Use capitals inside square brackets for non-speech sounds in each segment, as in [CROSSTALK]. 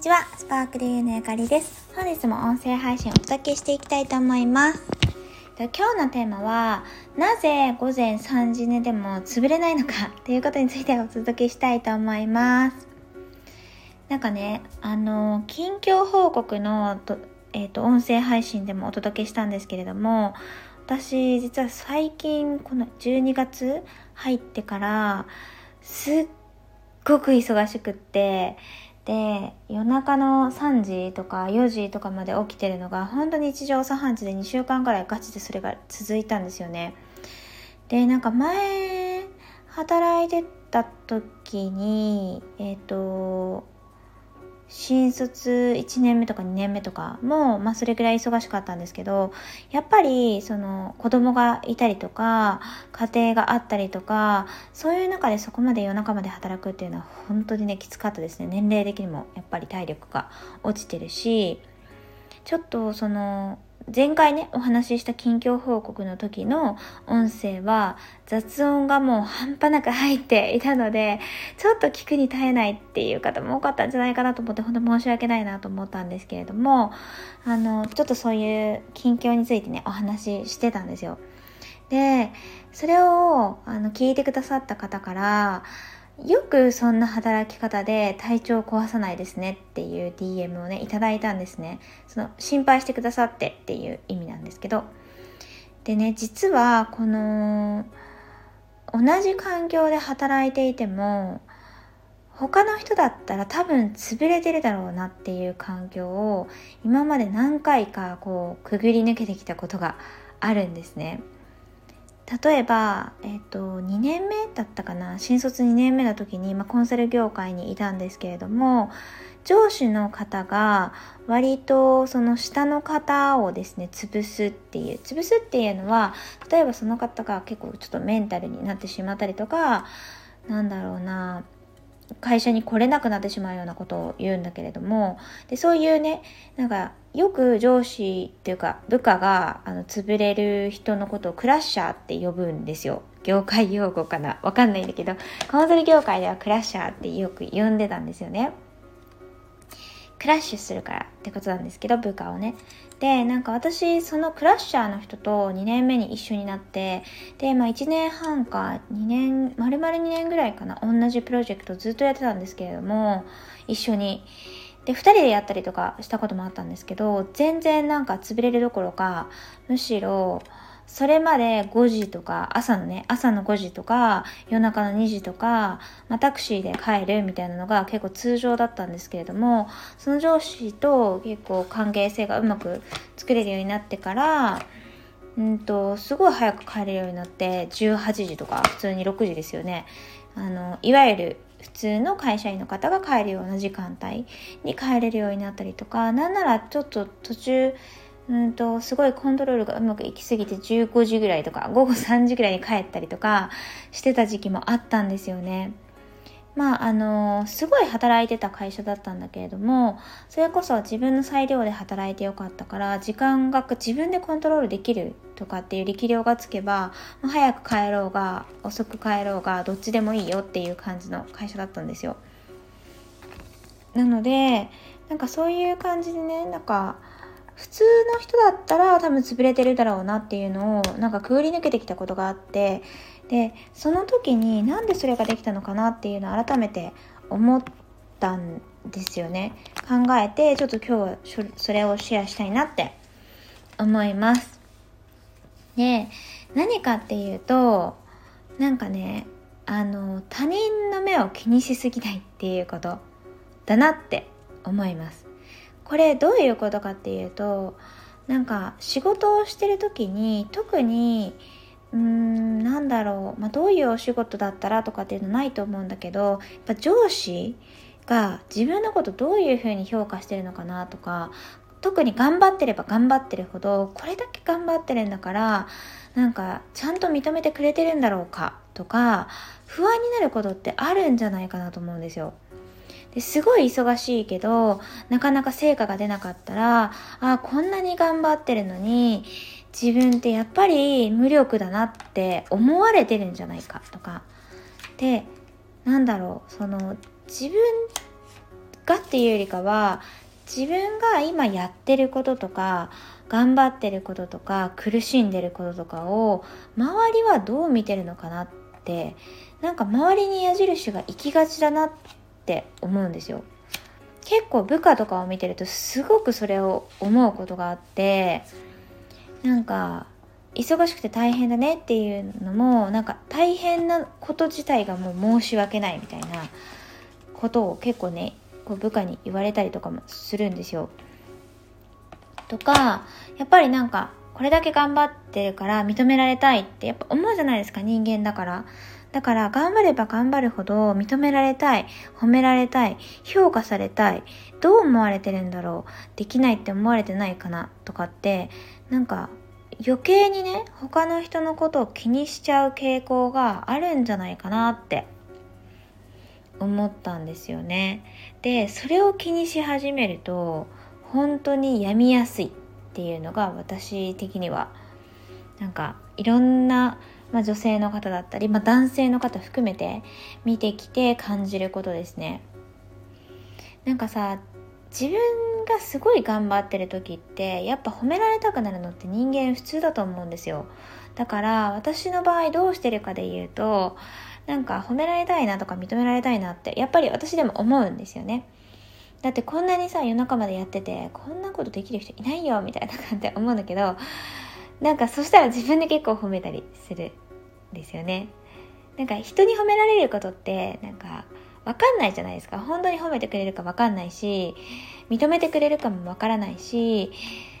ちは、スパークリーのゆかりです。本日も音声配信をお届けしていきたいと思います。今日のテーマは、なぜ午前3時寝でも潰れないのか [LAUGHS] ということについてお届けしたいと思います。なんかね、あの、近況報告の、えっ、ー、と、音声配信でもお届けしたんですけれども、私、実は最近、この12月入ってから、すっごく忙しくって、で夜中の3時とか4時とかまで起きてるのが本当に日常茶飯事で2週間ぐらいガチでそれが続いたんですよね。でなんか前働いてた時にえっ、ー、と新卒1年目とか2年目とかも、まあそれぐらい忙しかったんですけど、やっぱりその子供がいたりとか、家庭があったりとか、そういう中でそこまで夜中まで働くっていうのは本当にね、きつかったですね。年齢的にもやっぱり体力が落ちてるし、ちょっとその前回ね、お話しした近況報告の時の音声は雑音がもう半端なく入っていたので、ちょっと聞くに耐えないっていう方も多かったんじゃないかなと思って、本当申し訳ないなと思ったんですけれども、あの、ちょっとそういう近況についてね、お話ししてたんですよ。で、それを、あの、聞いてくださった方から、よくそんな働き方で体調を壊さないですねっていう DM をね、いただいたんですね。その、心配してくださってっていう意味なんですけど。でね、実はこの、同じ環境で働いていても、他の人だったら多分潰れてるだろうなっていう環境を今まで何回かこうくぐり抜けてきたことがあるんですね。例えば、えっ、と、2年目だったかな、新卒2年目の時に、まあ、コンサル業界にいたんですけれども、上司の方が割とその下の方をですね、潰すっていう、潰すっていうのは、例えばその方が結構ちょっとメンタルになってしまったりとか、なんだろうな、会社に来れなくなってしまうようなことを言うんだけれどもでそういうねなんかよく上司っていうか部下があの潰れる人のことをクラッシャーって呼ぶんですよ。業界用語かな。わかんないんだけどコンサル業界ではクラッシャーってよく呼んでたんですよね。クラッシュするからってことなんですけど部下をね。でなんか私そのクラッシャーの人と2年目に一緒になってでまあ1年半か2年丸々2年ぐらいかな同じプロジェクトずっとやってたんですけれども一緒に。で2人でやったりとかしたこともあったんですけど全然なんか潰れるどころかむしろそれまで5時とか、朝のね、朝の5時とか、夜中の2時とか、まあ、タクシーで帰るみたいなのが結構通常だったんですけれども、その上司と結構関係性がうまく作れるようになってから、うんと、すごい早く帰れるようになって、18時とか、普通に6時ですよね。あの、いわゆる普通の会社員の方が帰るような時間帯に帰れるようになったりとか、なんならちょっと途中、うんと、すごいコントロールがうまくいきすぎて15時ぐらいとか、午後3時ぐらいに帰ったりとかしてた時期もあったんですよね。まあ、あのすごい働いてた会社だったんだけれども、それこそ自分の裁量で働いてよかったから、時間が自分でコントロールできるとかっていう力量がつけば、早く帰ろうが、遅く帰ろうが、どっちでもいいよっていう感じの会社だったんですよ。なので、なんかそういう感じでね、なんか、普通の人だったら多分潰れてるだろうなっていうのをなんかくぐり抜けてきたことがあってでその時になんでそれができたのかなっていうのを改めて思ったんですよね。考えてちょっと今日はそれをシェアしたいなって思います。で何かっていうとなんかねあの他人の目を気にしすぎないっていうことだなって思います。これどういうことかっていうとなんか仕事をしてる時に特にうーんなんだろう、まあ、どういうお仕事だったらとかっていうのないと思うんだけどやっぱ上司が自分のことどういうふうに評価してるのかなとか特に頑張ってれば頑張ってるほどこれだけ頑張ってるんだからなんかちゃんと認めてくれてるんだろうかとか不安になることってあるんじゃないかなと思うんですよ。ですごい忙しいけど、なかなか成果が出なかったら、あこんなに頑張ってるのに、自分ってやっぱり無力だなって思われてるんじゃないかとか。で、なんだろう、その、自分がっていうよりかは自分が今やってることとか頑張ってることとか苦しんでることとかを周りはどう見てるのかなってなんか周りに矢印が行きがちだなっって思うんですよ。結構部下とかを見てるとすごくそれを思うことがあってなんか忙しくて大変だねっていうのもなんか大変なこと自体がもう申し訳ないみたいなことを結構ねこう部下に言われたりとかもするんですよ。とかやっぱりなんかこれだけ頑張ってるから認められたいってやっぱ思うじゃないですか人間だから。だから頑張れば頑張るほど認められたい、褒められたい、評価されたい、どう思われてるんだろう、できないって思われてないかなとかって、なんか余計にね、他の人のことを気にしちゃう傾向があるんじゃないかなって思ったんですよね。で、それを気にし始めると、本当に病みやすいっていうのが私的には、なんかいろんな、まあ、女性の方だったり、まあ、男性の方含めて見てきて感じることですね。なんかさ、自分がすごい頑張ってる時ってやっぱ褒められたくなるのって人間普通だと思うんですよだから私の場合どうしてるかで言うとなんか褒められたいなとか認められたいなってやっぱり私でも思うんですよねだってこんなにさ夜中までやっててこんなことできる人いないよみたいな感じで思うんだけどなんかそしたら自分で結構褒めたりするんですよね。なんか人に褒められることってなんかわかんないじゃないですか。本当に褒めてくれるかわかんないし認めてくれるかもわからないし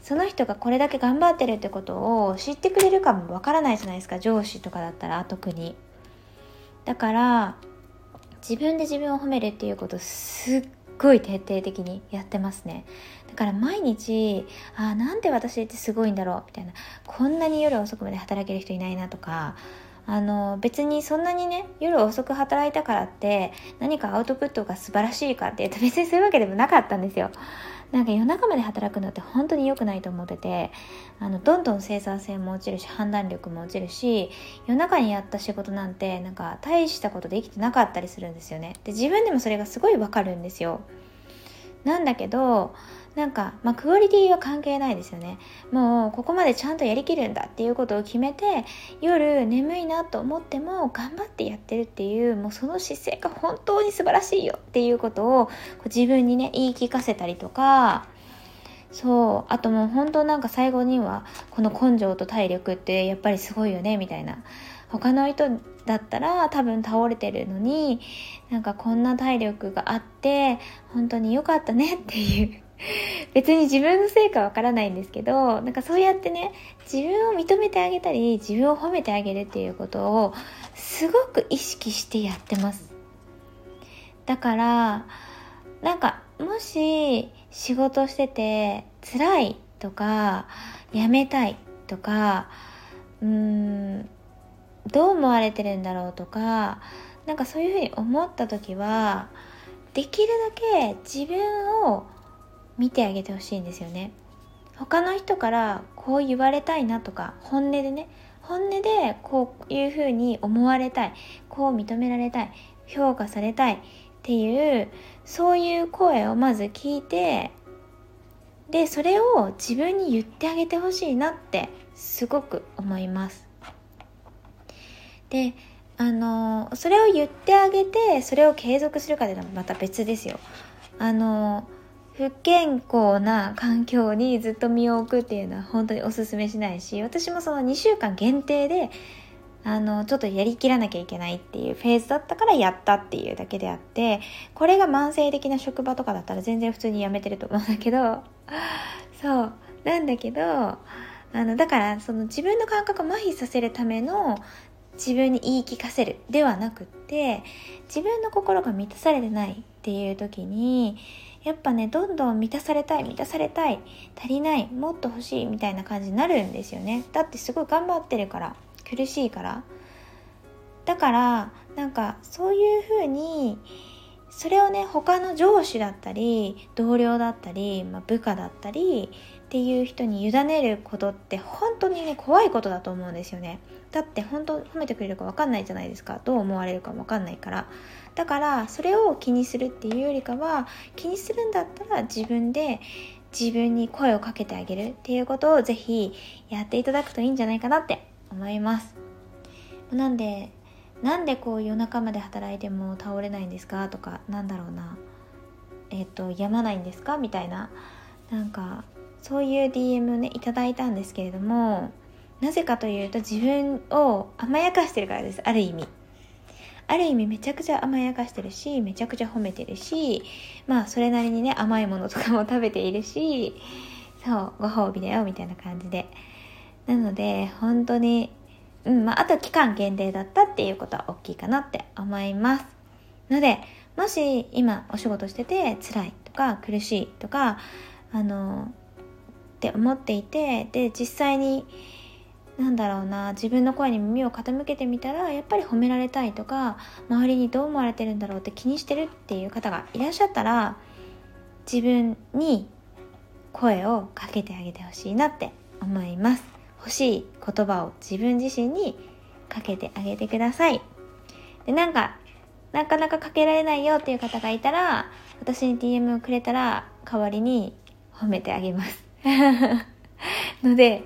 その人がこれだけ頑張ってるってことを知ってくれるかもわからないじゃないですか。上司とかだったら特に。だから自分で自分を褒めるっていうことすっごい徹底的にやってますね。だから毎日あなんで私ってすごいんだろうみたいな。こんなに夜遅くまで働ける人いないなとかあの別にそんなにね夜遅く働いたからって何かアウトプットが素晴らしいかって言うと別にそういうわけでもなかったんですよ。なんか夜中まで働くのって本当に良くないと思っててあのどんどん生産性も落ちるし判断力も落ちるし夜中にやった仕事なんてなんか大したことできてなかったりするんですよね。で自分でもそれがすごいわかるんですよ。なんだけどなんか、まあ、クオリティは関係ないですよね。もう、ここまでちゃんとやりきるんだっていうことを決めて、夜眠いなと思っても頑張ってやってるっていう、もうその姿勢が本当に素晴らしいよっていうことを自分にね、言い聞かせたりとか、そう、あともう本当なんか最後には、この根性と体力ってやっぱりすごいよね、みたいな。他の人だったら多分倒れてるのになんかこんな体力があって本当に良かったねっていう [LAUGHS] 別に自分のせいかわからないんですけどなんかそうやってね自分を認めてあげたり自分を褒めてあげるっていうことをすごく意識してやってます。だからなんかもし仕事してて辛いとかやめたいとかうーんどう思われてるんだろうとかなんかそういうふうに思った時はできるだけ自分を見てあげてほしいんですよね。他の人からこう言われたいなとか本音でね本音でこういうふうに思われたいこう認められたい評価されたいっていうそういう声をまず聞いてでそれを自分に言ってあげてほしいなってすごく思います。であのそれを言ってあげてそれを継続するかでいうのはまた別ですよ。あの不健康な環境にずっと身を置くっていうのは本当におすすめしないし私もその2週間限定であのちょっとやりきらなきゃいけないっていうフェーズだったからやったっていうだけであってこれが慢性的な職場とかだったら全然普通に辞めてると思うんだけど [LAUGHS] そう。なんだけどあのだからその自分の感覚を麻痺させるための自分に言い聞かせるではなくって自分の心が満たされてないっていう時にやっぱねどんどん満たされたい満たされたい足りないもっと欲しいみたいな感じになるんですよね。だってすごい頑張ってるから苦しいから。だからなんかそういう風にそれをね他の上司だったり同僚だったり、まあ、部下だったりっていう人に委ねることって本当にね怖いことだと思うんですよね。だって本当褒めてくれるか分かんないじゃないですか。どう思われるか分かんないから。だからそれを気にするっていうよりかは気にするんだったら自分で自分に声をかけてあげるっていうことをぜひやっていただくといいんじゃないかなって思います。なんでなんでこう夜中まで働いても倒れないんですかとかなんだろうな。えっ、と病まないんですかみたいな。なんかそういう DM をねいただいたんですけれどもなぜかというと自分を甘やかしてるからですある意味。ある意味めちゃくちゃ甘やかしてるしめちゃくちゃ褒めてるしまあそれなりにね甘いものとかも食べているしそうご褒美だよみたいな感じで。なので本当にうんまああと期間限定だったっていうことは大きいかなって思います。のでもし今お仕事してて辛いとか苦しいとかあのって思っていてで実際になんだろうな自分の声に耳を傾けてみたらやっぱり褒められたいとか周りにどう思われてるんだろうって気にしてるっていう方がいらっしゃったら自分に声をかけてあげてほしいなって思います。欲しい言葉を自分自身にかけてあげてください。でなんかなかなかかけられないよっていう方がいたら私に DM をくれたら代わりに褒めてあげます。[LAUGHS] ので、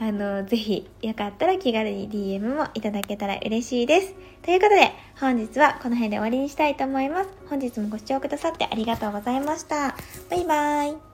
あの、ぜひ、よかったら気軽に DM もいただけたら嬉しいです。ということで、本日はこの辺で終わりにしたいと思います。本日もご視聴くださってありがとうございました。バイバーイ。